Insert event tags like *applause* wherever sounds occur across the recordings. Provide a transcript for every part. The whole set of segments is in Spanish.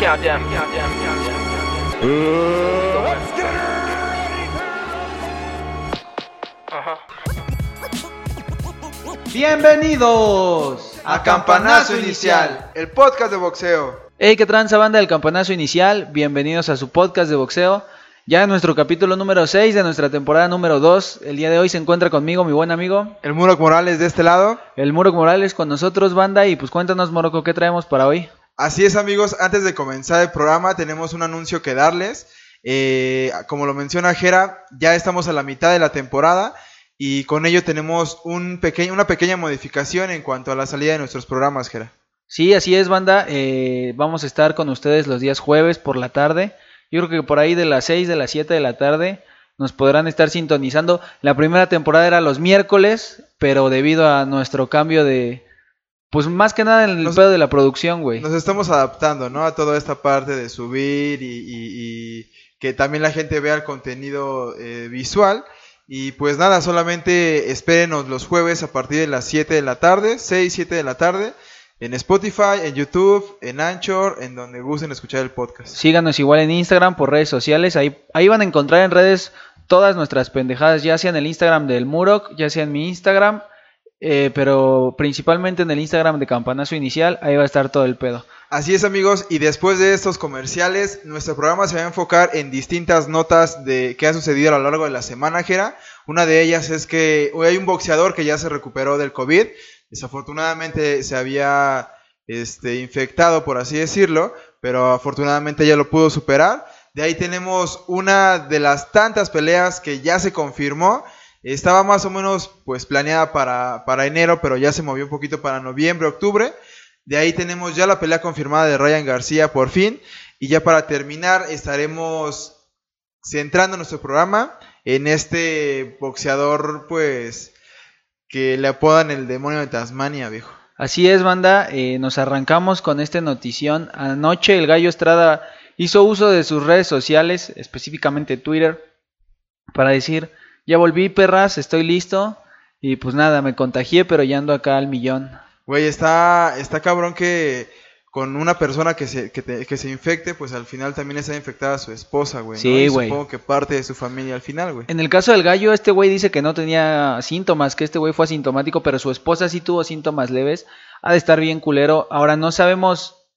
Countdown. Bienvenidos a Campanazo Inicial, el podcast de boxeo. Hey, qué tranza banda del Campanazo Inicial. Bienvenidos a su podcast de boxeo. Ya en nuestro capítulo número 6 de nuestra temporada número 2. El día de hoy se encuentra conmigo mi buen amigo. El Muro Morales de este lado. El Muro Morales con nosotros, banda. Y pues cuéntanos, Moroco, ¿qué traemos para hoy? Así es, amigos. Antes de comenzar el programa, tenemos un anuncio que darles. Eh, como lo menciona Jera, ya estamos a la mitad de la temporada y con ello tenemos un una pequeña modificación en cuanto a la salida de nuestros programas, Jera. Sí, así es, banda. Eh, vamos a estar con ustedes los días jueves por la tarde. Yo creo que por ahí de las 6, de las 7 de la tarde nos podrán estar sintonizando. La primera temporada era los miércoles, pero debido a nuestro cambio de... Pues más que nada en el pedo de la producción, güey. Nos estamos adaptando, ¿no? A toda esta parte de subir y, que también la gente vea el contenido eh, visual. Y pues nada, solamente espérenos los jueves a partir de las 7 de la tarde, 6, 7 de la tarde, en Spotify, en YouTube, en Anchor, en donde gusten escuchar el podcast. Síganos igual en Instagram, por redes sociales, ahí, ahí van a encontrar en redes todas nuestras pendejadas, ya sea en el Instagram del Murok, ya sea en mi Instagram, eh, pero principalmente en el Instagram de Campanazo Inicial, ahí va a estar todo el pedo. Así es amigos, y después de estos comerciales, nuestro programa se va a enfocar en distintas notas de qué ha sucedido a lo largo de la semana, Jera. Una de ellas es que hoy hay un boxeador que ya se recuperó del COVID. Desafortunadamente se había este, infectado, por así decirlo, pero afortunadamente ya lo pudo superar. De ahí tenemos una de las tantas peleas que ya se confirmó. Estaba más o menos pues planeada para, para enero, pero ya se movió un poquito para noviembre, octubre. De ahí tenemos ya la pelea confirmada de Ryan García por fin. Y ya para terminar estaremos centrando nuestro programa en este boxeador pues que le apodan el demonio de Tasmania, viejo. Así es, banda. Eh, nos arrancamos con esta notición. Anoche el Gallo Estrada hizo uso de sus redes sociales, específicamente Twitter, para decir, ya volví perras, estoy listo. Y pues nada, me contagié, pero ya ando acá al millón. Güey, está, está cabrón que con una persona que se, que, se infecte, pues al final también está infectada su esposa, güey. Sí, güey. Supongo que parte de su familia al final, güey. En el caso del gallo, este güey dice que no tenía síntomas, que este güey fue asintomático, pero su esposa sí tuvo síntomas leves. Ha de estar bien culero. Ahora no sabemos,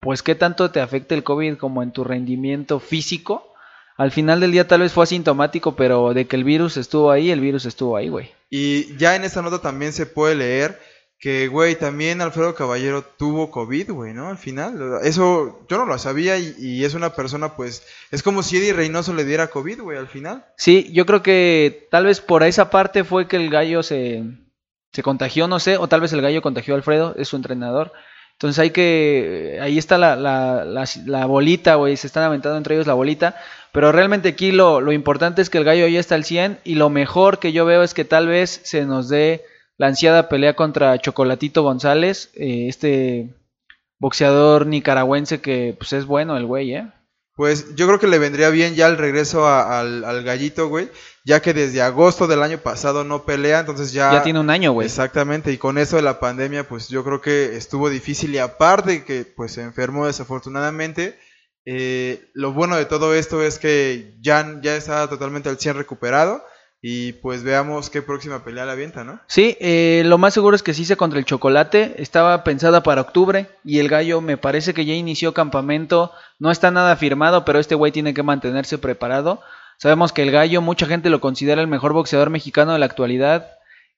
pues, qué tanto te afecta el COVID como en tu rendimiento físico. Al final del día tal vez fue asintomático, pero de que el virus estuvo ahí, el virus estuvo ahí, güey. Y ya en esta nota también se puede leer que, güey, también Alfredo Caballero tuvo COVID, güey, ¿no? Al final. Eso yo no lo sabía y, es una persona, pues, es como si Eddie Reynoso le diera COVID, güey, al final. Sí, yo creo que tal vez por esa parte fue que el gallo se, se contagió, no sé, o tal vez el gallo contagió a Alfredo, es su entrenador. Entonces hay que, ahí está la, la, la, bolita, güey, se están aventando entre ellos la bolita. Pero realmente aquí lo, lo importante es que el gallo ya está al 100 y lo mejor que yo veo es que tal vez se nos dé la ansiada pelea contra Chocolatito González, eh, este boxeador nicaragüense que pues es bueno el güey, ¿eh? Pues yo creo que le vendría bien ya el regreso al, gallito, güey, ya que desde agosto del año pasado no pelea, entonces ya... Ya tiene un año, güey. Exactamente, y con eso de la pandemia, pues yo creo que estuvo difícil y aparte que pues se enfermó desafortunadamente, eh, lo bueno de todo esto es que ya, ya está totalmente al 100 recuperado y pues veamos qué próxima pelea la avienta, ¿no? Sí, eh, lo más seguro es que sí se contra el chocolate. Estaba pensada para octubre y el gallo me parece que ya inició campamento. No está nada firmado, pero este güey tiene que mantenerse preparado. Sabemos que el gallo, mucha gente lo considera el mejor boxeador mexicano de la actualidad.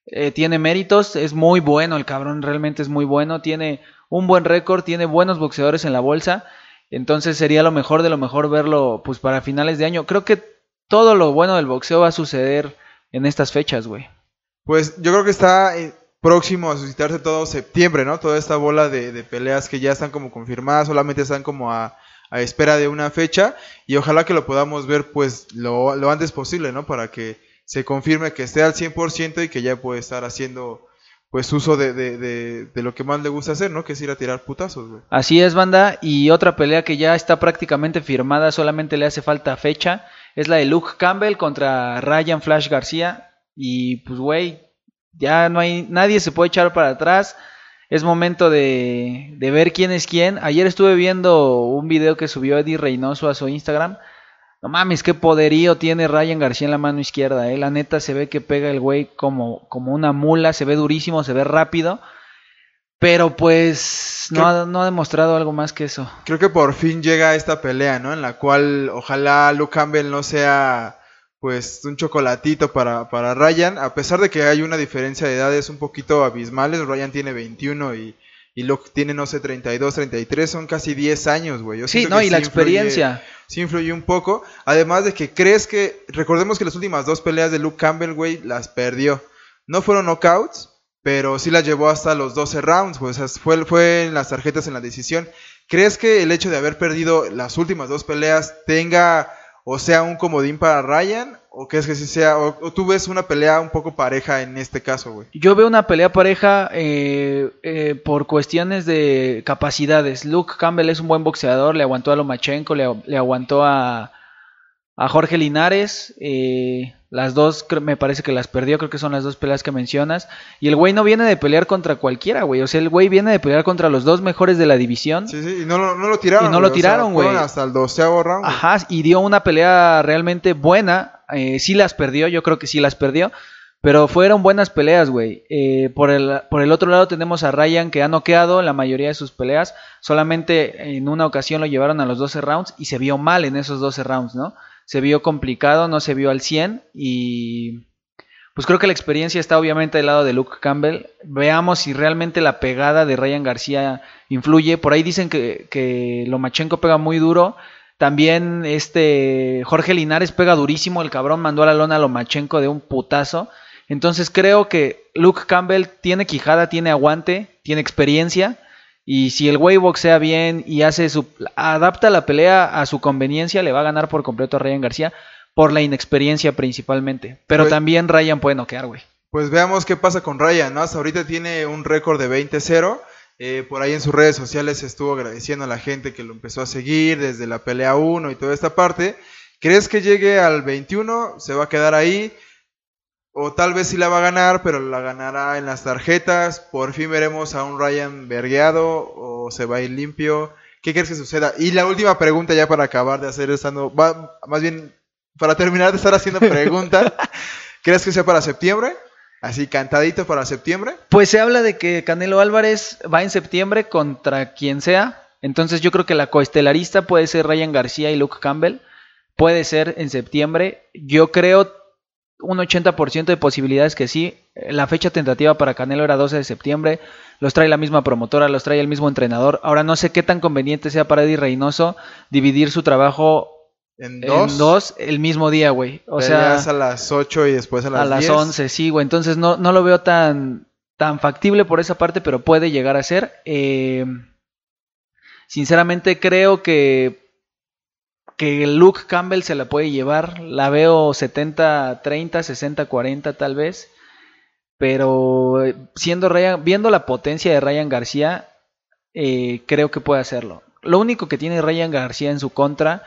Eh, tiene méritos, es muy bueno, el cabrón realmente es muy bueno. Tiene un buen récord, tiene buenos boxeadores en la bolsa. Entonces sería lo mejor de lo mejor verlo pues para finales de año. Creo que todo lo bueno del boxeo va a suceder en estas fechas, güey. Pues yo creo que está eh, próximo a suscitarse todo septiembre, ¿no? Toda esta bola de, peleas que ya están como confirmadas, solamente están como a, espera de una fecha y ojalá que lo podamos ver pues lo, antes posible, ¿no? Para que se confirme que esté al 100% y que ya puede estar haciendo pues uso de, de, lo que más le gusta hacer, ¿no? Que es ir a tirar putazos, güey. Así es, banda. Y otra pelea que ya está prácticamente firmada, solamente le hace falta fecha es la de Luke Campbell contra Ryan Flash García. Y pues, güey, ya no hay, nadie se puede echar para atrás. es momento de, de ver quién es quién. Ayer estuve viendo un video que subió Eddie Reynoso a su Instagram. No mames, qué poderío tiene Ryan García en la mano izquierda, eh. La neta se ve que pega el güey como, como una mula, se ve durísimo, se ve rápido. Pero pues no ha, no ha demostrado algo más que eso. Creo que por fin llega esta pelea, ¿no? En la cual ojalá Luke Campbell no sea pues un chocolatito para, para Ryan, a pesar de que hay una diferencia de edades un poquito abismales, Ryan tiene 21 y, y Luke tiene, no sé, 32, 33, son casi 10 años, güey. Yo Sí, no, que y la influye- experiencia. sí influye un poco, además de que crees que, recordemos que las últimas dos peleas de Luke Campbell, güey, las perdió. No fueron knockouts, pero sí las llevó hasta los 12 rounds, pues, fue, fue en las tarjetas en la decisión. ¿Crees que el hecho de haber perdido las últimas dos peleas tenga o sea un comodín para Ryan? ¿O crees que sí sea, o, o tú ves una pelea un poco pareja en este caso, güey? Yo veo una pelea pareja eh, eh, por cuestiones de capacidades. Luke Campbell es un buen boxeador, le aguantó a Lomachenko, le, le aguantó a, a Jorge Linares. eh, las dos me parece que las perdió, creo que son las dos peleas que mencionas. Y el güey no viene de pelear contra cualquiera, güey. O sea, el güey viene de pelear contra los dos mejores de la división. Sí, sí, y no, lo- no lo tiraron. Y no lo güey, o sea, tiraron, güey. hasta el doceavo round. güey. Ajá, y dio una pelea realmente buena. Eh, sí las perdió, yo creo que sí las perdió. Pero fueron buenas peleas, güey. Eh, por, el, por el otro lado tenemos a Ryan que ha noqueado la mayoría de sus peleas. Solamente en una ocasión lo llevaron a los 12 rounds y se vio mal en esos 12 rounds, ¿no? Se vio complicado, no se vio al 100 y... Pues creo que la experiencia está obviamente del lado de Luke Campbell. Veamos si realmente la pegada de Ryan García influye. Por ahí dicen que, que Lomachenko pega muy duro. También este Jorge Linares pega durísimo. El cabrón mandó a la lona a Lomachenko de un putazo. Entonces creo que Luke Campbell tiene quijada, tiene aguante, tiene experiencia. Y si el güey boxea bien y hace su adapta la pelea a su conveniencia, le va a ganar por completo a Ryan García por la inexperiencia principalmente. Pero Pues- también Ryan puede noquear, güey. Pues veamos qué pasa con Ryan, ¿no? Hasta ahorita tiene un récord de 20-0. Eh, por ahí en sus redes sociales estuvo agradeciendo a la gente que lo empezó a seguir desde la pelea 1 y toda esta parte. ¿Crees que llegue al 21? ¿Se va a quedar ahí? O tal vez sí la va a ganar, pero la ganará en las tarjetas. Por fin veremos a un Ryan vergueado o se va a ir limpio. ¿Qué crees que suceda? Y la última pregunta ya para acabar de hacer esta no, va, más bien para terminar de estar haciendo preguntas. *laughs* ¿Crees que sea para septiembre? Así cantadito para septiembre. Pues se habla de que Canelo Álvarez va en septiembre contra quien sea. Entonces yo creo que la coestelarista puede ser Ryan García y Luke Campbell. Puede ser en septiembre. Yo creo un 80% de posibilidades que sí. La fecha tentativa para Canelo era 12 de septiembre. Los trae la misma promotora, los trae el mismo entrenador. Ahora no sé qué tan conveniente sea para Eddie Reynoso dividir su trabajo En dos. en dos el mismo día, güey. O sea, a las 8 y después a las, a las 10. 11, sí, güey. Entonces no, no lo veo tan, tan factible por esa parte, pero puede llegar a ser. Eh, sinceramente creo que, que Luke Campbell se la puede llevar. La veo 70-30, 60-40 tal vez. Pero eh, siendo Ryan, viendo la potencia de Ryan García, eh, creo que puede hacerlo. Lo único que tiene Ryan García en su contra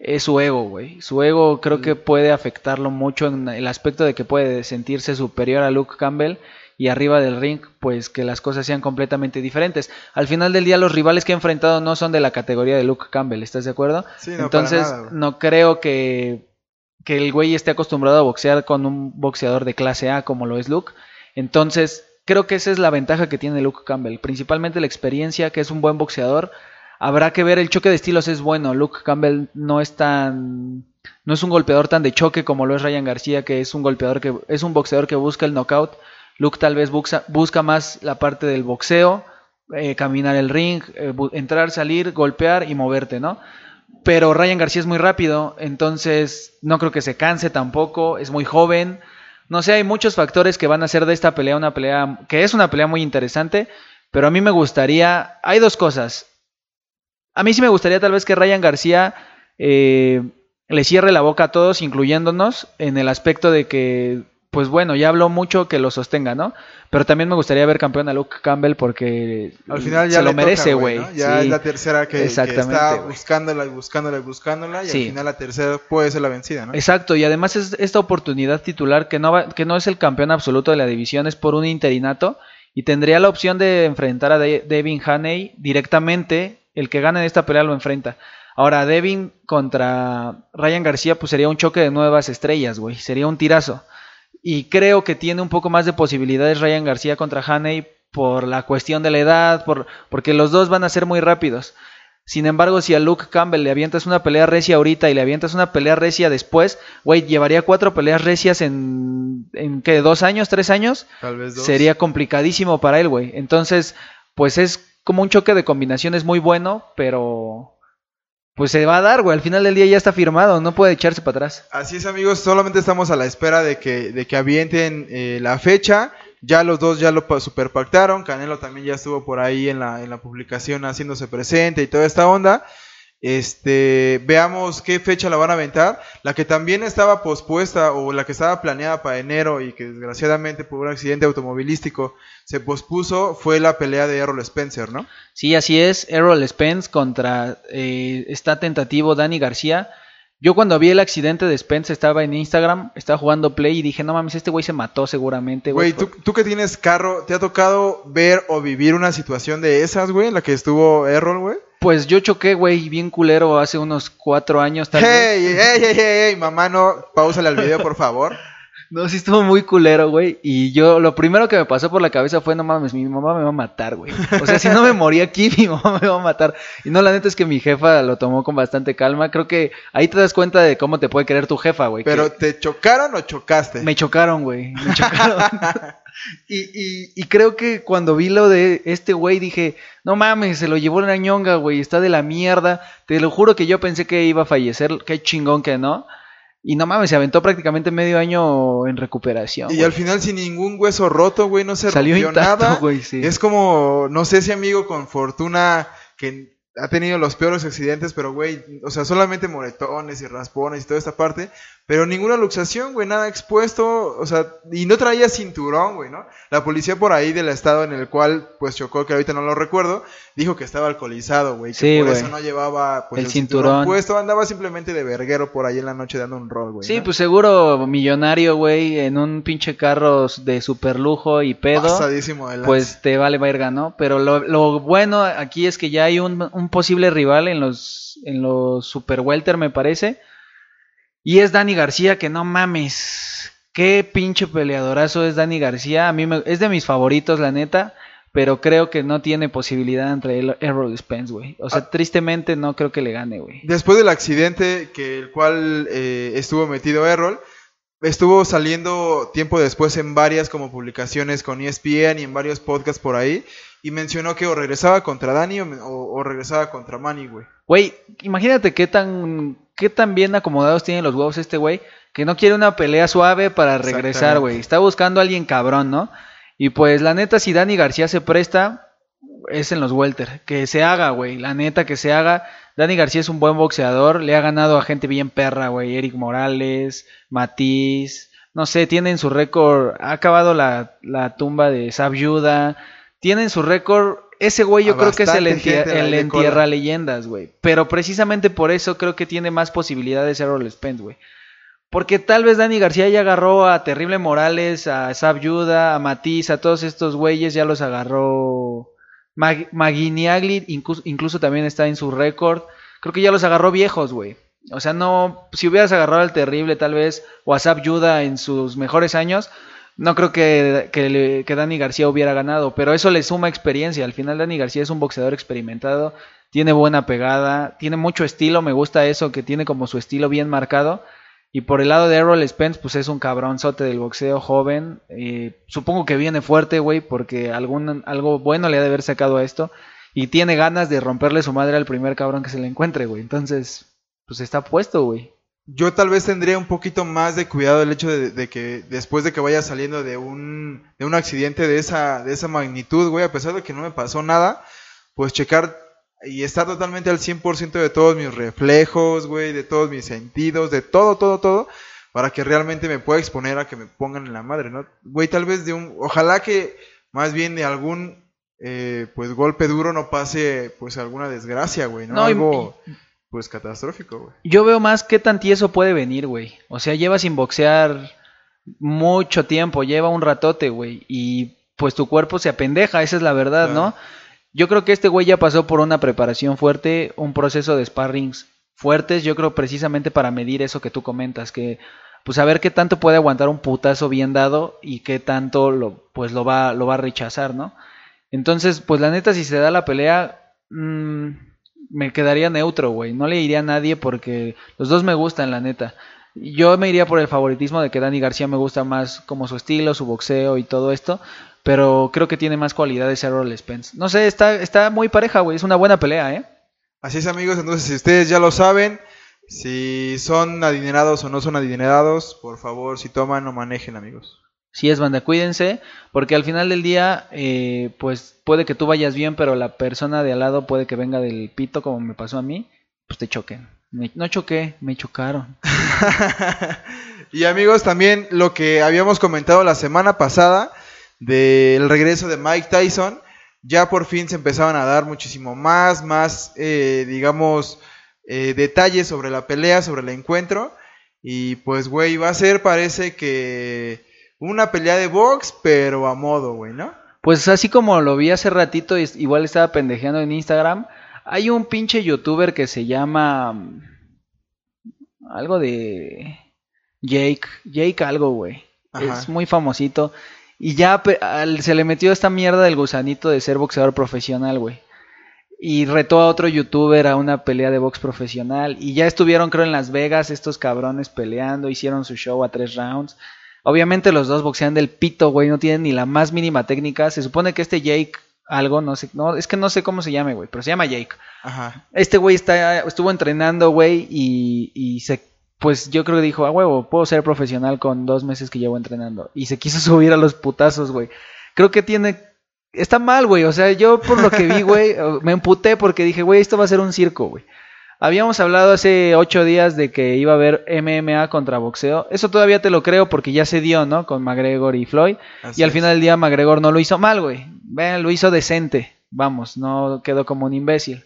es su ego, güey. Su ego creo que puede afectarlo mucho en el aspecto de que puede sentirse superior a Luke Campbell y arriba del ring, pues que las cosas sean completamente diferentes. Al final del día, los rivales que ha enfrentado no son de la categoría de Luke Campbell, ¿estás de acuerdo? Sí, no, para Entonces, nada, no creo que, que el güey esté acostumbrado a boxear con un boxeador de clase A como lo es Luke. Entonces, creo que esa es la ventaja que tiene Luke Campbell. Principalmente la experiencia, que es un buen boxeador. Habrá que ver, el choque de estilos es bueno. Luke Campbell no es tan. No es un golpeador tan de choque como lo es Ryan García, que es un golpeador que es un boxeador que busca el knockout. Luke tal vez busca, más la parte del boxeo, eh, caminar el ring, eh, entrar, salir, golpear y moverte, ¿no? Pero Ryan García es muy rápido, entonces no creo que se canse tampoco, es muy joven. No sé, hay muchos factores que van a hacer de esta pelea una pelea que es una pelea muy interesante, pero a mí me gustaría, hay dos cosas. A mí sí me gustaría tal vez que Ryan García eh, le cierre la boca a todos, incluyéndonos, en el aspecto de que, pues bueno, ya habló mucho que lo sostenga, ¿no? Pero también me gustaría ver campeón a Luke Campbell porque Al final ya se lo merece, güey. ¿no? Ya Sí. es la tercera que, está buscándola y buscándola y buscándola. Y Sí. al final la tercera puede ser la vencida, ¿no? Exacto, y además es esta oportunidad titular que no, va, que no es el campeón absoluto de la división, es por un interinato y tendría la opción de enfrentar a Devin Haney directamente. El que gane de esta pelea lo enfrenta. Ahora, Devin contra Ryan García, pues sería un choque de nuevas estrellas, güey. Sería un tirazo. Y creo que tiene un poco más de posibilidades Ryan García contra Haney por la cuestión de la edad, por, porque los dos van a ser muy rápidos. Sin embargo, si a Luke Campbell le avientas una pelea recia ahorita y le avientas una pelea recia después, güey, llevaría cuatro peleas recias en, en ¿qué? ¿Dos años? ¿Tres años? Tal vez dos. Sería complicadísimo para él, güey. Entonces, pues es como un choque de combinaciones muy bueno, pero pues se va a dar, güey. Al final del día ya está firmado, no puede echarse para atrás. Así es, amigos. Solamente estamos a la espera de que, de que avienten eh, la fecha. Ya los dos ya lo superpactaron. Canelo también ya estuvo por ahí en la, en la publicación haciéndose presente y toda esta onda. Este, veamos qué fecha la van a aventar. La que también estaba pospuesta o la que estaba planeada para enero y que desgraciadamente por un accidente automovilístico se pospuso fue la pelea de Errol Spencer, ¿no? Sí, así es. Errol Spence contra eh, está tentativo Dani García. Yo cuando vi el accidente de Spence estaba en Instagram, estaba jugando Play y dije, no mames, este güey se mató seguramente, güey. Güey, ¿tú, tú que tienes carro, ¿te ha tocado ver o vivir una situación de esas, güey, en la que estuvo Errol, güey? Pues yo choqué, güey, bien culero hace unos cuatro años. Tal hey, vez. hey, hey, hey, mamá, no, pausale al video, por favor. *laughs* No, sí estuvo muy culero, güey. Y yo, lo primero que me pasó por la cabeza fue, no mames, mi mamá me va a matar, güey. O sea, si no me moría aquí, *laughs* mi mamá me va a matar. Y no, la neta es que mi jefa lo tomó con bastante calma. Creo que ahí te das cuenta de cómo te puede querer tu jefa, güey. ¿Pero te chocaron o chocaste? Me chocaron, güey. Me chocaron. *laughs* y, y, y, creo que cuando vi lo de este güey dije, no mames, se lo llevó una ñonga, güey. Está de la mierda. Te lo juro que yo pensé que iba a fallecer. Qué chingón que no. Y no mames, se aventó prácticamente medio año en recuperación. Y al final sin ningún hueso roto, güey, no se Salió rompió intacto, nada. güey, sí. Es como, no sé si amigo con fortuna que ha tenido los peores accidentes, pero güey, o sea, solamente moretones y raspones y toda esta parte, pero ninguna luxación, güey, nada expuesto, o sea, y no traía cinturón, güey, ¿no? La policía por ahí del estado en el cual, pues chocó, que ahorita no lo recuerdo, dijo que estaba alcoholizado, güey, que Sí, por güey. eso no llevaba pues, El el, cinturón. cinturón. puesto, andaba simplemente de verguero por ahí en la noche dando un rol, güey. Sí, ¿no? pues seguro millonario, güey, en un pinche carro de super lujo y pedo. Pasadísimo de. Pues te vale verga, ¿no? Pero lo, lo bueno aquí es que ya hay un, un posible rival en los, en los super welter, me parece. Y es Dani García, que no mames. Qué pinche peleadorazo es Dani García. A mí me- es de mis favoritos, la neta. Pero creo que no tiene posibilidad entre él Errol Spence, güey. O sea, Ah. tristemente no creo que le gane, güey. Después del accidente que el cual eh, estuvo metido Errol, estuvo saliendo tiempo después en varias como publicaciones con ESPN y en varios podcasts por ahí y mencionó que o regresaba contra Dani o, o- o regresaba contra Manny, güey. Güey, imagínate qué tan, qué tan bien acomodados tienen los huevos este güey, que no quiere una pelea suave para regresar, güey. Está buscando a alguien cabrón, ¿no? Y pues la neta, si Dani García se presta, es en los welter. Que se haga, güey. La neta, que se haga. Dani García es un buen boxeador. Le ha ganado a gente bien perra, güey. Eric Morales, Matiz. No sé, tiene en su récord. Ha acabado la, la tumba de Sab Yuda. Tiene en su récord. Ese güey yo creo que es el, bastante entie- gente la el de cola. entierra leyendas, güey. Pero precisamente por eso creo que tiene más posibilidades Errol Spence, güey. Porque tal vez Dani García ya agarró a Terrible Morales, a Sab Yuda, a Matiz, a todos estos güeyes, ya los agarró Mag Maguiniagli, incluso, incluso también está en su récord. Creo que ya los agarró viejos, güey. O sea, no, si hubieras agarrado al Terrible tal vez, o a Sab Yuda en sus mejores años, no creo que, que, Dani García hubiera ganado, pero eso le suma experiencia. Al final Dani García es un boxeador experimentado, tiene buena pegada, tiene mucho estilo, me gusta eso, que tiene como su estilo bien marcado. Y por el lado de Errol Spence, pues es un cabronzote del boxeo joven. supongo que viene fuerte, güey, porque algún, algo bueno le ha de haber sacado a esto. Y tiene ganas de romperle su madre al primer cabrón que se le encuentre, güey. Entonces, pues está puesto, güey. Yo tal vez tendría un poquito más de cuidado el hecho de, de que después de que vaya saliendo de un, de un accidente de esa, de esa magnitud, güey, a pesar de que no me pasó nada, pues checar y estar totalmente al 100% de todos mis reflejos, güey, de todos mis sentidos, de todo, todo, todo, para que realmente me pueda exponer a que me pongan en la madre, ¿no? Güey, tal vez de un, ojalá que más bien de algún, eh, pues golpe duro no pase, pues alguna desgracia, güey, ¿no? No, y- Algo, pues catastrófico, güey. Yo veo más qué tan tieso puede venir, güey. O sea, lleva sin boxear mucho tiempo, lleva un ratote, güey. Y pues tu cuerpo se apendeja, esa es la verdad. ¿no? Yo creo que este güey ya pasó por una preparación fuerte, un proceso de sparrings fuertes, yo creo precisamente para medir eso que tú comentas, que pues a ver qué tanto puede aguantar un putazo bien dado y qué tanto lo pues lo va lo va a rechazar, ¿no? Entonces, pues la neta si se da la pelea mm, me quedaría neutro, güey, no le iría a nadie porque los dos me gustan, la neta. Yo me iría por el favoritismo de que Dani García me gusta más como su estilo, su boxeo y todo esto, pero creo que tiene más cualidades Errol Spence. No sé, está, está muy pareja, güey, es una buena pelea, ¿eh? Así es amigos, entonces si ustedes ya lo saben, si son adinerados o no son adinerados, por favor, si toman no manejen amigos. Si es banda, cuídense, porque al final del día, eh, pues puede que tú vayas bien, pero la persona de al lado puede que venga del pito, como me pasó a mí, pues te choquen. No choqué, me chocaron. *laughs* y amigos, también lo que habíamos comentado la semana pasada del regreso de Mike Tyson, ya por fin se empezaban a dar muchísimo más, más, eh, digamos, eh, detalles sobre la pelea, sobre el encuentro. Y pues, güey, va a ser, parece que una pelea de box, pero a modo, güey, ¿no? Pues así como lo vi hace ratito, igual estaba pendejeando en Instagram, hay un pinche youtuber que se llama mm, algo de Jake, Jake algo, güey. Es muy famosito y ya se le metió esta mierda del gusanito de ser boxeador profesional, güey. Y retó a otro youtuber a una pelea de box profesional. Y ya estuvieron, creo, en Las Vegas estos cabrones peleando. Hicieron su show a tres rounds. Obviamente los dos boxean del pito, güey. No tienen ni la más mínima técnica. Se supone que este Jake, algo, no sé, no, es que no sé cómo se llame, güey. Pero se llama Jake. Ajá. Este güey está, estuvo entrenando, güey. Y, y se, pues yo creo que dijo, a huevo, puedo ser profesional con dos meses que llevo entrenando. Y se quiso *laughs* subir a los putazos, güey. Creo que tiene está mal, güey. O sea, yo por lo que vi, güey, *laughs* me emputé porque dije, güey, esto va a ser un circo, güey. Habíamos hablado hace ocho días de que iba a haber MMA contra boxeo. Eso todavía te lo creo porque ya se dio, ¿no? Con McGregor y Floyd. Así y al es. final del día McGregor no lo hizo mal, güey. Vean, lo hizo decente. Vamos, no quedó como un imbécil.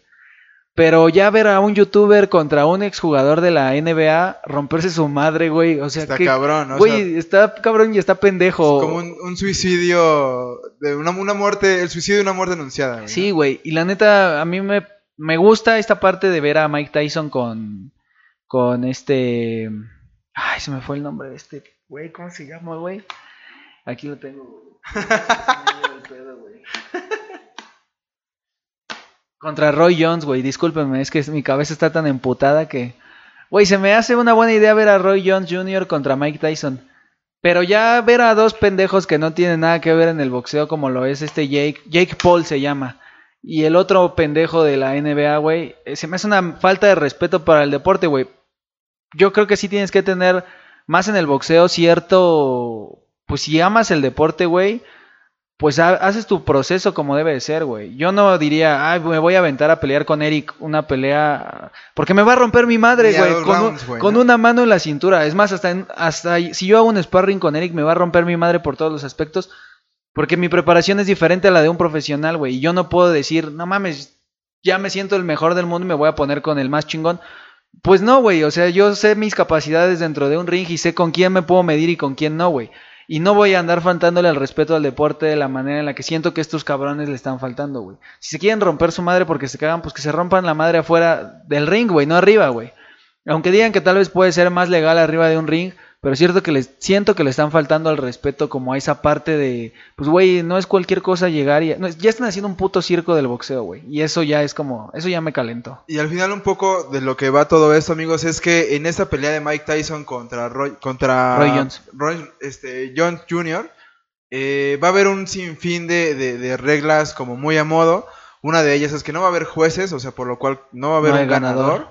Pero ya ver a un youtuber contra un exjugador de la NBA romperse su madre, güey. O sea, Está que, cabrón, ¿no? Güey, sea, está cabrón y está pendejo. como un, un suicidio, de una, una muerte, el suicidio de una muerte anunciada. güey, Sí, ¿no? güey. Y la neta, a mí me, me gusta esta parte de ver a Mike Tyson con, con este... Ay, se me fue el nombre de este... Güey, ¿cómo se llama, güey? Aquí lo tengo. Contra Roy Jones, güey. Discúlpenme, es que mi cabeza está tan emputada que... Güey, se me hace una buena idea ver a Roy Jones Jr. contra Mike Tyson. Pero ya ver a dos pendejos que no tienen nada que ver en el boxeo como lo es este Jake, Jake Paul se llama. Y el otro pendejo de la NBA, güey, eh, se me hace una falta de respeto para el deporte, güey. Yo creo que sí tienes que tener más en el boxeo cierto, pues si amas el deporte, güey, pues ha- haces tu proceso como debe de ser, güey. Yo no diría, ay, me voy a aventar a pelear con Eric una pelea, porque me va a romper mi madre, güey, con, un- rounds, güey, con ¿no? una mano en la cintura. Es más, hasta, en- hasta si yo hago un sparring con Eric, me va a romper mi madre por todos los aspectos, porque mi preparación es diferente a la de un profesional, güey. Y yo no puedo decir, no mames, ya me siento el mejor del mundo y me voy a poner con el más chingón. Pues no, güey, o sea, yo sé mis capacidades dentro de un ring y sé con quién me puedo medir y con quién no, güey. Y no voy a andar faltándole al respeto al deporte de la manera en la que siento que estos cabrones le están faltando, güey. Si se quieren romper su madre porque se cagan, pues que se rompan la madre afuera del ring, güey, no arriba, güey. Aunque digan que tal vez puede ser más legal arriba de un ring, pero es cierto que les siento que le están faltando al respeto como a esa parte de, pues güey, no es cualquier cosa llegar y no, ya están haciendo un puto circo del boxeo, güey. Y eso ya es como, eso ya me calentó. Y al final un poco de lo que va todo esto, amigos, es que en esta pelea de Mike Tyson contra Roy, contra Roy Jones. Roy- este, Jones Jr., eh, va a haber un sinfín de, de- de reglas como muy a modo. Una de ellas es que no va a haber jueces, o sea, por lo cual no va a haber No un ganador. ganador.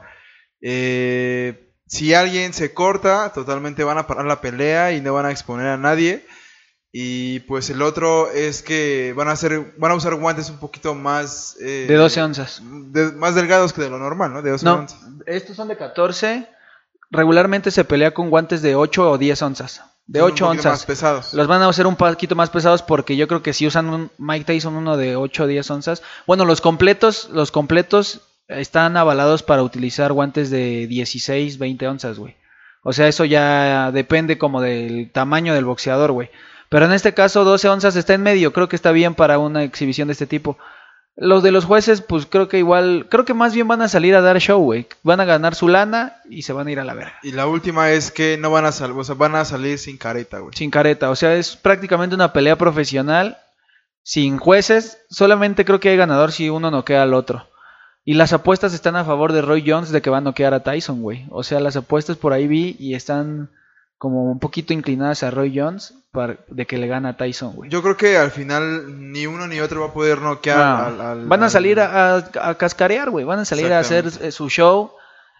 Eh, si alguien se corta, totalmente van a parar la pelea y no van a exponer a nadie. Y pues el otro es que van a hacer, van a usar guantes un poquito más eh, De 12 onzas. de- más delgados que de lo normal, ¿no? De 12 No, onzas. estos son de 14. Regularmente se pelea con guantes de 8 o 10 onzas. De Son un 8 poquito más onzas. pesados. Los van a hacer un poquito más pesados porque yo creo que si usan un Mike Tyson uno de 8 o 10 onzas. Bueno, los completos, los completos están avalados para utilizar guantes de 16, 20 onzas, güey. O sea, eso ya depende como del tamaño del boxeador, güey. Pero en este caso 12 onzas está en medio, creo que está bien para una exhibición de este tipo. Los de los jueces, pues creo que igual, creo que más bien van a salir a dar show, güey. Van a ganar su lana y se van a ir a la verga. Y la última es que no van a salir, o sea, van a salir sin careta, güey. Sin careta, o sea, es prácticamente una pelea profesional, sin jueces. Solamente creo que hay ganador si uno noquea al otro. Y las apuestas están a favor de Roy Jones de que va a noquear a Tyson, güey. O sea, las apuestas por ahí vi y están como un poquito inclinadas a Roy Jones para, de que le gana a Tyson, güey. Yo creo que al final ni uno ni otro va a poder noquear No. al, al- Van a al- salir a, a- a cascarear, güey. Van a salir a hacer su show.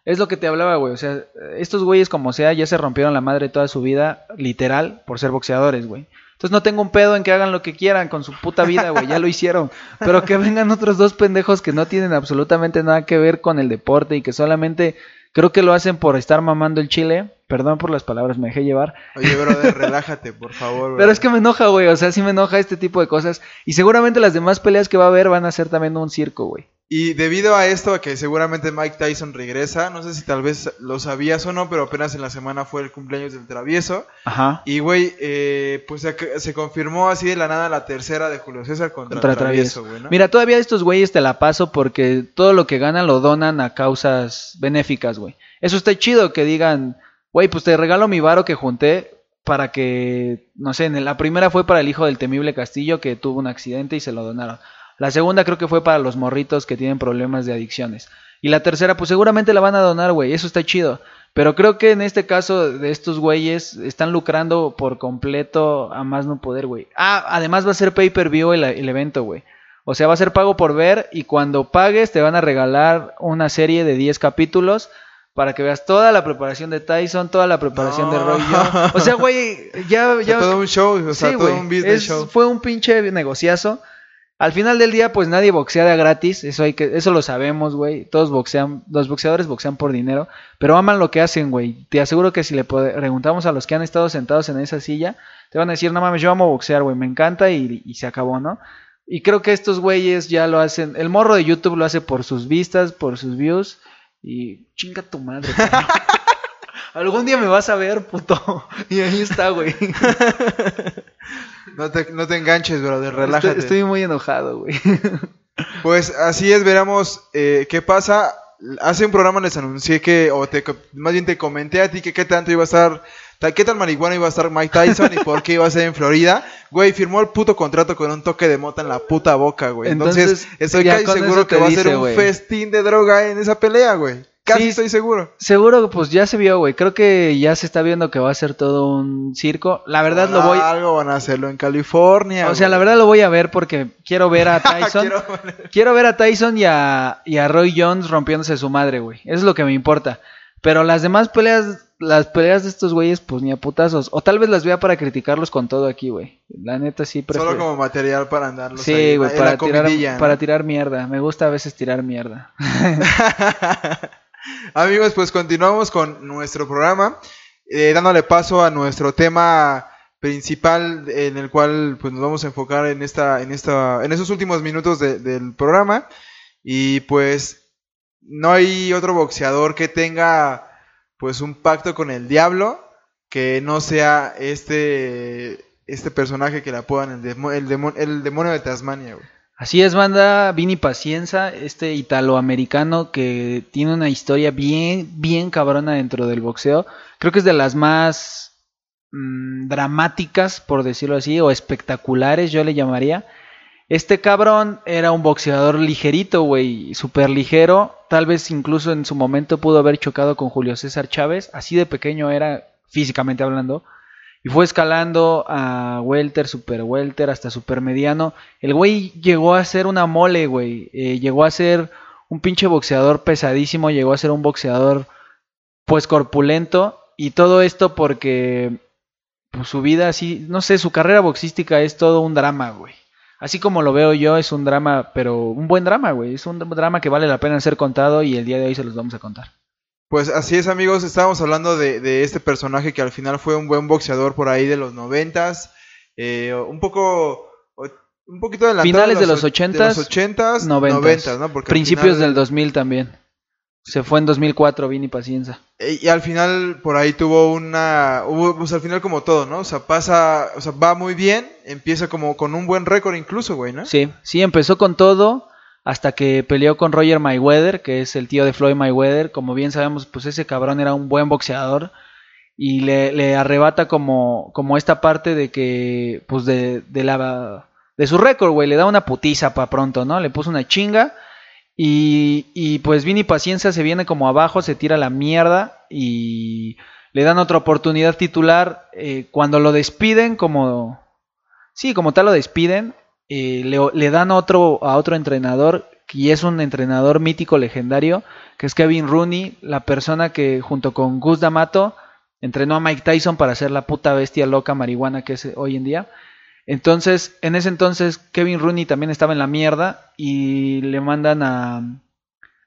Es lo que te hablaba, güey. O sea, estos güeyes, como sea, ya se rompieron la madre toda su vida, literal, por ser boxeadores, güey. Entonces no tengo un pedo en que hagan lo que quieran con su puta vida, güey. Ya lo hicieron. Pero que vengan otros dos pendejos que no tienen absolutamente nada que ver con el deporte y que solamente creo que lo hacen por estar mamando el chile. Perdón por las palabras, me dejé llevar. Oye, brother, *laughs* relájate, por favor. Pero brother. es que me enoja, güey. O sea, sí me enoja este tipo de cosas. Y seguramente las demás peleas que va a haber van a ser también un circo, güey. Y debido a esto, a que seguramente Mike Tyson regresa, no sé si tal vez lo sabías o no, pero apenas en la semana fue el cumpleaños del travieso. Ajá. Y, güey, eh, pues se, se confirmó así de la nada la tercera de Julio César contra, Contra el travieso, Travieso. güey, ¿no? Mira, todavía estos güeyes te la paso porque todo lo que ganan lo donan a causas benéficas, güey. Eso está chido que digan, güey, pues te regalo mi varo que junté para que, no sé, en la primera fue para el hijo del temible Castillo que tuvo un accidente y se lo donaron. La segunda creo que fue para los morritos que tienen problemas de adicciones. Y la tercera, pues seguramente la van a donar, güey. Eso está chido. Pero creo que en este caso de estos güeyes están lucrando por completo a más no poder, güey. Ah, además va a ser pay-per-view el, el evento, güey. O sea, va a ser pago por ver y cuando pagues te van a regalar una serie de 10 capítulos para que veas toda la preparación de Tyson, toda la preparación de. Roy Jones. O sea, güey, ya... *laughs* Ya todo un show, o sea, sí, todo güey, un business es- show. Fue un pinche negociazo. Al final del día, pues nadie boxea de gratis, eso hay que, eso lo sabemos, güey. Todos boxean, los boxeadores boxean por dinero, pero aman lo que hacen, güey. Te aseguro que si le preguntamos a los que han estado sentados en esa silla, te van a decir, no mames, yo amo boxear, güey, me encanta y, y se acabó, ¿no? Y creo que estos güeyes ya lo hacen, el morro de YouTube lo hace por sus vistas, por sus views y chinga tu madre. *laughs* Algún día me vas a ver, puto. *laughs* Y ahí está, güey. No te, no te enganches, brother, relájate. Estoy, estoy muy enojado, güey. *laughs* Pues así es, veremos eh, qué pasa. Hace un programa les anuncié que, o te, más bien te comenté a ti que qué tanto iba a estar, ta- qué tan marihuana iba a estar Mike Tyson y por qué iba a ser en Florida. Güey, firmó el puto contrato con un toque de mota en la puta boca, güey. Entonces, Entonces, estoy casi seguro que va a ser un festín de droga en esa pelea, güey. Casi Sí. estoy seguro. Seguro, pues ya se vio, güey. Creo que ya se está viendo que va a ser todo un circo. La verdad lo voy, Algo van a hacerlo en California. o sea, güey. la verdad lo voy a ver porque quiero ver a *laughs* Tyson. Quiero- Quiero ver a Tyson y a, y a Roy Jones rompiéndose su madre, güey. Eso es lo que me importa. Pero las demás peleas, las peleas de estos güeyes, pues ni a putazos. O tal vez las vea para criticarlos con todo aquí, güey. La neta sí prefiero. Solo como material para andarlos ahí Sí, en güey, para tirar, comidilla, ¿no? para tirar mierda. Me gusta a veces tirar mierda. *laughs* *laughs* Amigos, pues continuamos con nuestro programa, eh, dándole paso a nuestro tema principal en el cual pues nos vamos a enfocar en esta, en esta, en esos últimos minutos de- del programa. Y pues no hay otro boxeador que tenga pues un pacto con el diablo que no sea este este personaje que le apodan el, demo- el, el demonio de Tasmania. güey. Así es, banda. Vini Pacienza, este italoamericano que tiene una historia bien, bien cabrona dentro del boxeo. Creo que es de las más mm, dramáticas, por decirlo así, o espectaculares, yo le llamaría. Este cabrón era un boxeador ligerito, güey, súper ligero. Tal vez incluso en su momento pudo haber chocado con Julio César Chávez. Así de pequeño era, físicamente hablando. Y fue escalando a welter, super welter, hasta super mediano. El güey llegó a ser una mole, güey. Eh, llegó a ser un pinche boxeador pesadísimo. Llegó a ser un boxeador, pues, corpulento. Y todo esto porque pues, su vida así, no sé, su carrera boxística es todo un drama, güey. Así como lo veo yo, es un drama, pero un buen drama, güey. Es un drama que vale la pena ser contado y el día de hoy se los vamos a contar. Pues así es amigos, estábamos hablando de, de este personaje que al final fue un buen boxeador por ahí de los noventas, eh, un poco, un poquito adelantado Finales de los och- ochentas, ochentas, noventas, ¿no? Porque Principios final- del 2000 también. Se fue en 2004 Vini Pacienza. E- Y al final, por ahí tuvo una. Hubo, pues al final, como todo, ¿no? O sea, pasa. O sea, va muy bien. Empieza como con un buen récord, incluso, güey, ¿no? Sí, sí, empezó con todo hasta que peleó con Roger Mayweather, que es el tío de Floyd Mayweather. Como bien sabemos, pues ese cabrón era un buen boxeador y le, arrebata como, como esta parte de que, pues de, de la de su récord, güey, le da una putiza para pronto, ¿no? Le puso una chinga y, y pues Vini Paciencia se viene como abajo, se tira la mierda y le dan otra oportunidad titular eh, cuando lo despiden como sí como tal lo despiden eh, le, le dan otro a otro entrenador y es un entrenador mítico legendario que es Kevin Rooney la persona que junto con Gus D'Amato entrenó a Mike Tyson para ser la puta bestia loca marihuana que es hoy en día. Entonces en ese entonces Kevin Rooney también estaba en la mierda y le mandan a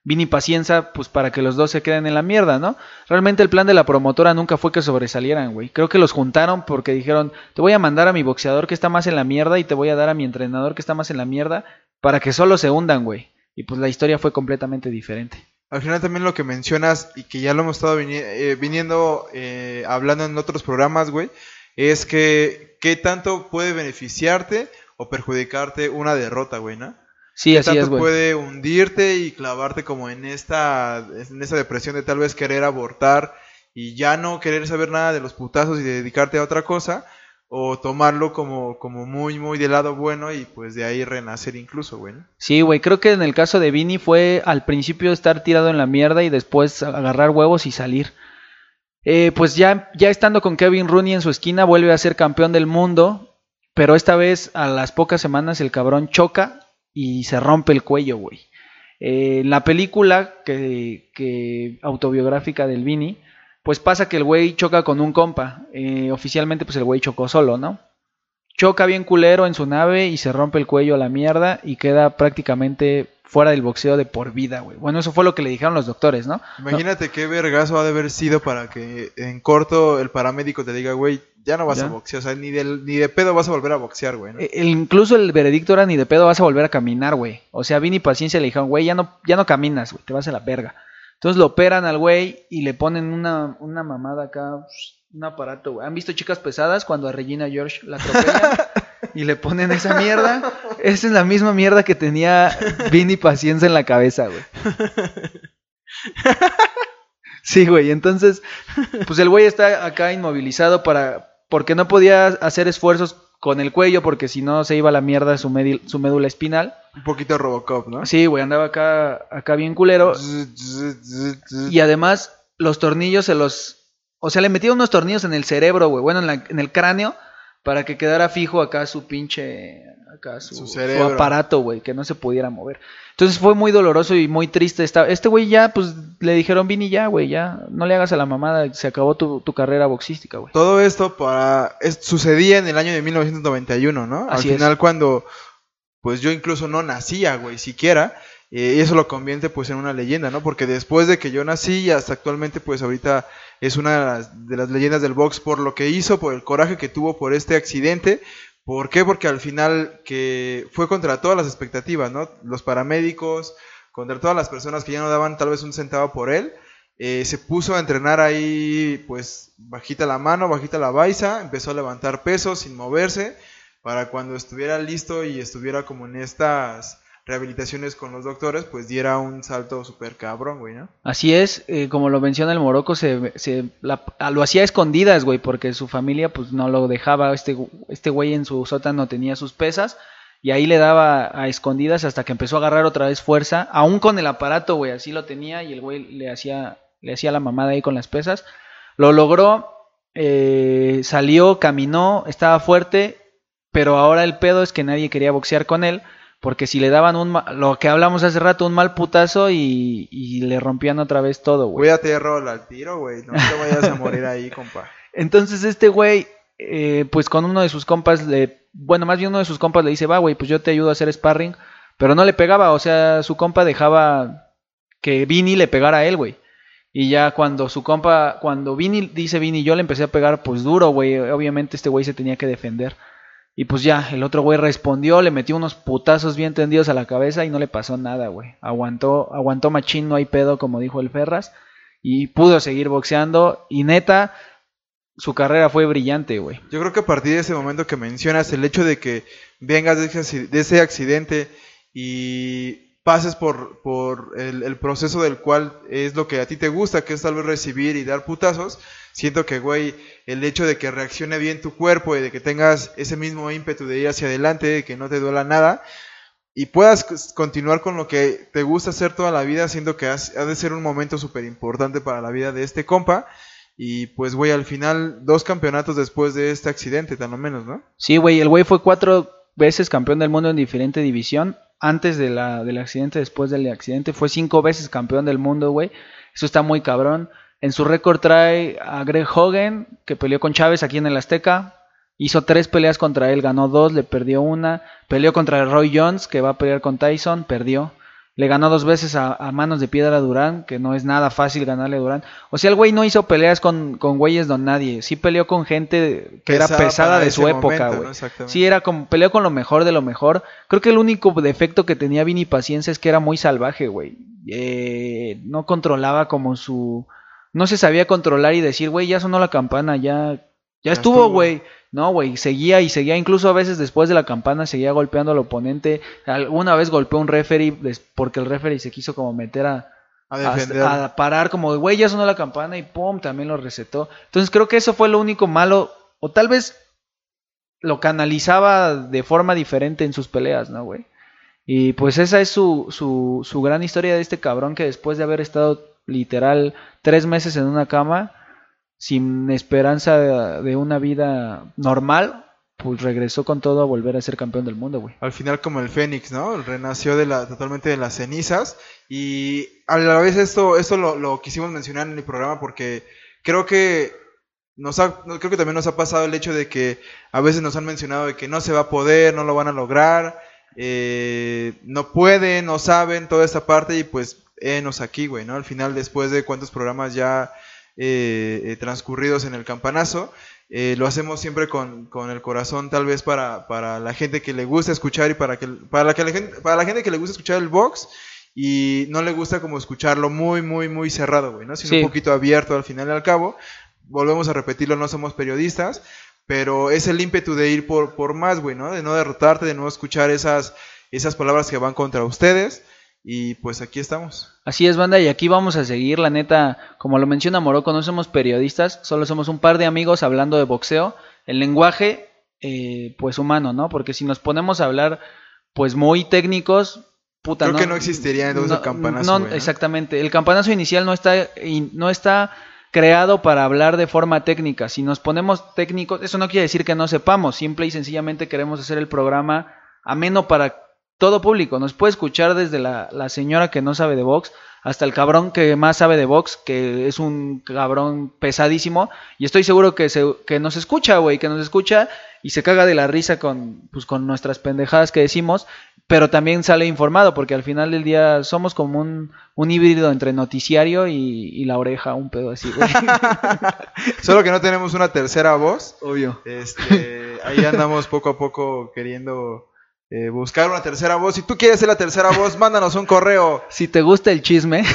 Vini Pacienza, pues para que los dos se queden en la mierda, ¿no? Realmente el plan de la promotora nunca fue que sobresalieran, güey. Creo que los juntaron porque dijeron, te voy a mandar a mi boxeador que está más en la mierda y te voy a dar a mi entrenador que está más en la mierda para que solo se hundan, güey. Y pues la historia fue completamente diferente. Al final también lo que mencionas y que ya lo hemos estado eh, viniendo eh, hablando en otros programas, güey, es que qué tanto puede beneficiarte o perjudicarte una derrota, güey, ¿no? Sí, ¿Qué así tanto es, güey. puede hundirte y clavarte como en esta, en esa depresión de tal vez querer abortar y ya no querer saber nada de los putazos y dedicarte a otra cosa? O tomarlo como, como muy, muy del lado bueno y pues de ahí renacer incluso, güey. ¿no? Sí, güey, creo que en el caso de Vini fue al principio estar tirado en la mierda y después agarrar huevos y salir. Eh, pues ya, ya estando con Kevin Rooney en su esquina, vuelve a ser campeón del mundo, pero esta vez a las pocas semanas el cabrón choca y se rompe el cuello, güey. Eh, en la película que, que autobiográfica del Vini, pues pasa que el güey choca con un compa. Eh, oficialmente, pues el güey chocó solo, ¿no? Choca bien culero en su nave y se rompe el cuello a la mierda y queda prácticamente fuera del boxeo de por vida, güey. Bueno, eso fue lo que le dijeron los doctores, ¿no? Imagínate qué vergazo ha de haber sido para que en corto el paramédico te diga, güey, ya no vas Ya. a boxear, o sea, ni, del, ni de pedo vas a volver a boxear, güey. ¿no? El- incluso el veredicto era ni de pedo vas a volver a caminar, güey. O sea, Vini Paciencia le dijeron, güey, ya no, ya no caminas, güey, te vas a la verga. Entonces lo operan al güey y le ponen una, una mamada acá, un aparato, güey. ¿Han visto chicas pesadas cuando a Regina George la atropellan? *laughs* y le ponen esa mierda. Esa es la misma mierda que tenía Vini Paciencia en la cabeza, güey. *laughs* Sí, güey, entonces, pues el güey está acá inmovilizado para, porque no podía hacer esfuerzos con el cuello, porque si no se iba a la mierda su, su médula espinal. Un poquito Robocop, ¿no? Sí, güey, andaba acá, acá bien culero. Y además, los tornillos se los. O sea, le metieron unos tornillos en el cerebro, güey. Bueno, en, la- en el cráneo. Para que quedara fijo acá su pinche. Acá su, Su su cerebro. aparato, güey. Que no se pudiera mover. Entonces fue muy doloroso y muy triste. Esta- Este güey ya, pues le dijeron, Vini, ya, güey, ya. No le hagas a la mamada. Se acabó tu, tu carrera boxística, güey. Todo esto para es- sucedía en el año de 1991, ¿no? Así Al es. final cuando pues yo incluso no nacía, güey, siquiera, y eso lo convierte pues en una leyenda, ¿no? Porque después de que yo nací y hasta actualmente pues ahorita es una de las, de las leyendas del box por lo que hizo, por el coraje que tuvo por este accidente. ¿Por qué? Porque al final que fue contra todas las expectativas, ¿no? Los paramédicos, contra todas las personas que ya no daban tal vez un centavo por él. Eh, se puso a entrenar ahí, pues, bajita la mano, bajita la baisa, empezó a levantar pesos sin moverse, para cuando estuviera listo y estuviera como en estas rehabilitaciones con los doctores, pues diera un salto súper cabrón, güey, ¿no? Así es, eh, como lo menciona el Morocco, se, se la- lo hacía a escondidas, güey, porque su familia pues no lo dejaba, este, este güey en su sótano tenía sus pesas y ahí le daba a escondidas hasta que empezó a agarrar otra vez fuerza, aún con el aparato, güey, así lo tenía y el güey le hacía, le hacía la mamada ahí con las pesas, lo logró, eh, salió, caminó, estaba fuerte, pero ahora el pedo es que nadie quería boxear con él. Porque si le daban un, lo que hablamos hace rato, un mal putazo y, y le rompían otra vez todo, güey. Cuídate, rol al tiro, güey, no te vayas a morir ahí, *laughs* compa. Entonces este güey, eh, pues con uno de sus compas, le, bueno, más bien uno de sus compas le dice, va, güey, pues yo te ayudo a hacer sparring. Pero no le pegaba, o sea, su compa dejaba que Vini le pegara a él, güey. Y ya cuando su compa, cuando Vini dice Vini, yo le empecé a pegar, pues duro, güey. Obviamente este güey se tenía que defender. Y pues ya, el otro güey respondió, le metió unos putazos bien tendidos a la cabeza y no le pasó nada, güey. Aguantó, aguantó machín, no hay pedo, como dijo el Ferras. Y pudo seguir boxeando. Y neta, su carrera fue brillante, güey. Yo creo que a partir de ese momento que mencionas, el hecho de que vengas de ese, de ese accidente y pases por, por el, el, proceso del cual es lo que a ti te gusta, que es tal vez recibir y dar putazos, siento que, güey, el hecho de que reaccione bien tu cuerpo y de que tengas ese mismo ímpetu de ir hacia adelante, de que no te duela nada, y puedas continuar con lo que te gusta hacer toda la vida, siento que ha de ser un momento súper importante para la vida de este compa. Y pues, güey, al final, dos campeonatos después de este accidente, tan o menos, ¿no? Sí, güey, el güey fue cuatro veces campeón del mundo en diferente división antes de la, del accidente, después del accidente, fue cinco veces campeón del mundo, güey. Eso está muy cabrón. En su récord trae a Greg Hogan, que peleó con Chávez aquí en el Azteca. Hizo tres peleas contra él, ganó dos, le perdió una. Peleó contra Roy Jones, que va a pelear con Tyson, perdió. Le ganó dos veces a, a, manos de piedra a Durán, que no es nada fácil ganarle a Durán. O sea, el güey no hizo peleas con, con güeyes don nadie. Sí peleó con gente que pesada era pesada de su época, güey. ¿no? Sí, era como, peleó con lo mejor de lo mejor. Creo que el único defecto que tenía Vini Paciencia es que era muy salvaje, güey. Eh, no controlaba como su... No se sabía controlar y decir, güey, ya sonó la campana, ya... Ya, estuvo, güey. No, güey, seguía y seguía, incluso a veces después de la campana seguía golpeando al oponente. Alguna vez golpeó un referee porque el referee se quiso como meter a, a, a parar, como, güey, ya sonó la campana y pum, también lo recetó. Entonces creo que eso fue lo único malo, o tal vez lo canalizaba de forma diferente en sus peleas, ¿no, güey? Y pues esa es su, su, su gran historia de este cabrón que después de haber estado literal tres meses en una cama, sin esperanza de, una vida normal, pues regresó con todo a volver a ser campeón del mundo, güey. Al final como el Fénix, ¿no? Renació de la, totalmente de las cenizas y a la vez esto, esto lo, lo quisimos mencionar en el programa porque creo que nos ha, creo que también nos ha pasado el hecho de que a veces nos han mencionado de que no se va a poder, no lo van a lograr, eh, no pueden, no saben, toda esta parte y pues enos aquí, güey, ¿no? Al final después de cuántos programas ya eh, eh, transcurridos en el campanazo. Eh, lo hacemos siempre con, con, el corazón, tal vez para, para la gente que le gusta escuchar y para, que, para, la, que la gente, para la gente que le gusta escuchar el box y no le gusta como escucharlo muy, muy, muy cerrado, güey, ¿no? Sino sí. un poquito abierto al final y al cabo. Volvemos a repetirlo, no somos periodistas, pero es el ímpetu de ir por, por más, güey, ¿no? De no derrotarte, de no escuchar esas, esas palabras que van contra ustedes. Y pues aquí estamos. Así es, banda, y aquí vamos a seguir, la neta, como lo menciona Morocco, no somos periodistas, solo somos un par de amigos hablando de boxeo, el lenguaje, eh, pues humano, ¿no? Porque si nos ponemos a hablar, pues muy técnicos, puta, Creo no, que no existiría entonces no, el campanazo. No, wey, ¿no? exactamente, el campanazo inicial no está, no está creado para hablar de forma técnica, si nos ponemos técnicos, eso no quiere decir que no sepamos, simple y sencillamente queremos hacer el programa ameno para todo público. Nos puede escuchar desde la, la, señora que no sabe de box hasta el cabrón que más sabe de box, que es un cabrón pesadísimo. Y estoy seguro que, se, que nos escucha, güey, que nos escucha y se caga de la risa con, pues, con nuestras pendejadas que decimos, pero también sale informado, porque al final del día somos como un, un híbrido entre noticiario y, y, la oreja, un pedo así, güey. *laughs* Solo que no tenemos una tercera voz. Obvio. Este, ahí andamos poco a poco queriendo eh, buscar una tercera voz. Si tú quieres ser la tercera voz, *laughs* mándanos un correo. Si te gusta el chisme, *laughs*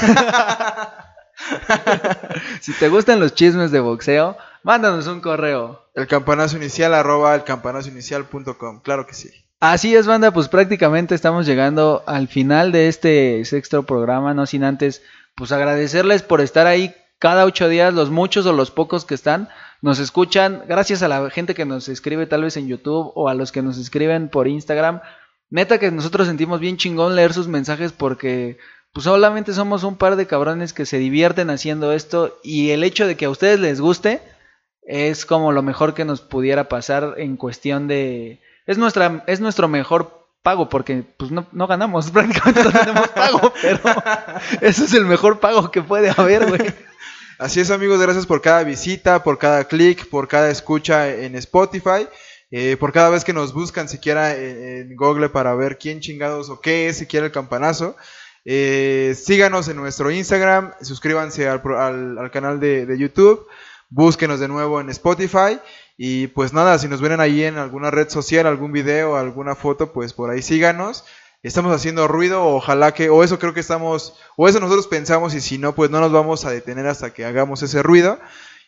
si te gustan los chismes de boxeo, mándanos un correo. El campanazo inicial arroba el campanazo inicial.com, claro que sí. Así es, banda, pues prácticamente estamos llegando al final de este sexto programa, no sin antes, pues agradecerles por estar ahí cada ocho días, los muchos o los pocos que están, nos escuchan, gracias a la gente que nos escribe tal vez en YouTube o a los que nos escriben por Instagram. Neta que nosotros sentimos bien chingón leer sus mensajes porque pues solamente somos un par de cabrones que se divierten haciendo esto y el hecho de que a ustedes les guste es como lo mejor que nos pudiera pasar en cuestión de es nuestra es nuestro mejor pago porque pues no, no ganamos *laughs* prácticamente no tenemos pago pero ese es el mejor pago que puede haber güey *laughs* Así es amigos, gracias por cada visita, por cada clic, por cada escucha en Spotify, eh, por cada vez que nos buscan siquiera en, Google para ver quién chingados o qué es siquiera el campanazo. Eh, síganos en nuestro Instagram, suscríbanse al, al, al canal de, de, YouTube, búsquenos de nuevo en Spotify Y pues nada, si nos ven ahí en alguna red social, algún video, alguna foto, pues por ahí síganos. Estamos haciendo ruido, ojalá que, o eso creo que estamos, o eso nosotros pensamos y si no, pues no nos vamos a detener hasta que hagamos ese ruido.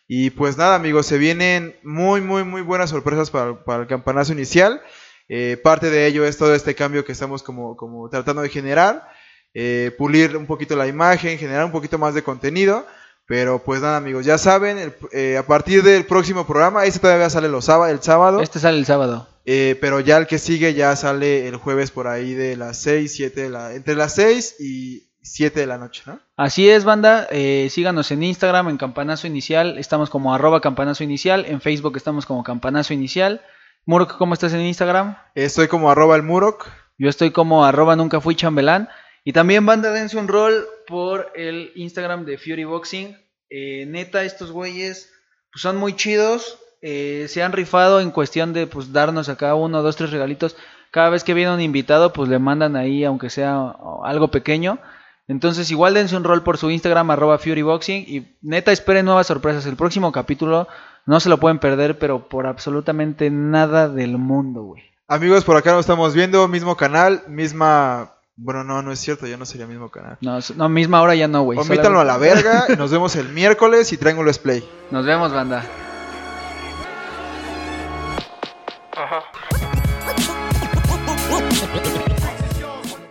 Y pues nada amigos, se vienen muy, muy, muy buenas sorpresas para, el campanazo inicial. Eh, parte de ello es todo este cambio que estamos como, como tratando de generar. Eh, pulir un poquito la imagen, generar un poquito más de contenido. Pero pues nada amigos, ya saben, eh, a partir del próximo programa, este todavía sale los sába- el sábado, Este sale el sábado. Eh, pero ya el que sigue ya sale el jueves por ahí de las 6, 7 de la... Entre las 6 y 7 de la noche, ¿no? Así es, banda. eh, síganos en Instagram, en Campanazo Inicial. Estamos como arroba Campanazo Inicial. En Facebook estamos como Campanazo Inicial. Murok, ¿cómo estás en Instagram? Estoy como arroba el Murok. Yo estoy como arroba nunca fui chambelán. Y también, banda, dense un rol por el Instagram de Fury Boxing. Eh, neta, estos güeyes pues, son muy chidos. Eh, se han rifado en cuestión de pues darnos acá uno, dos, tres regalitos. Cada vez que viene un invitado, pues le mandan ahí, aunque sea algo pequeño. Entonces, igual dense un rol por su Instagram, arroba FuryBoxing. Y neta, esperen nuevas sorpresas. El próximo capítulo no se lo pueden perder, pero por absolutamente nada del mundo, güey. Amigos, por acá nos estamos viendo, mismo canal, misma... Bueno, no, no es cierto, ya no sería mismo canal. No, no, misma hora ya no, güey. Omítanlo a la verga, *laughs* nos vemos el miércoles y Triángulo Play. Nos vemos, banda.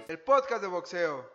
El podcast de boxeo.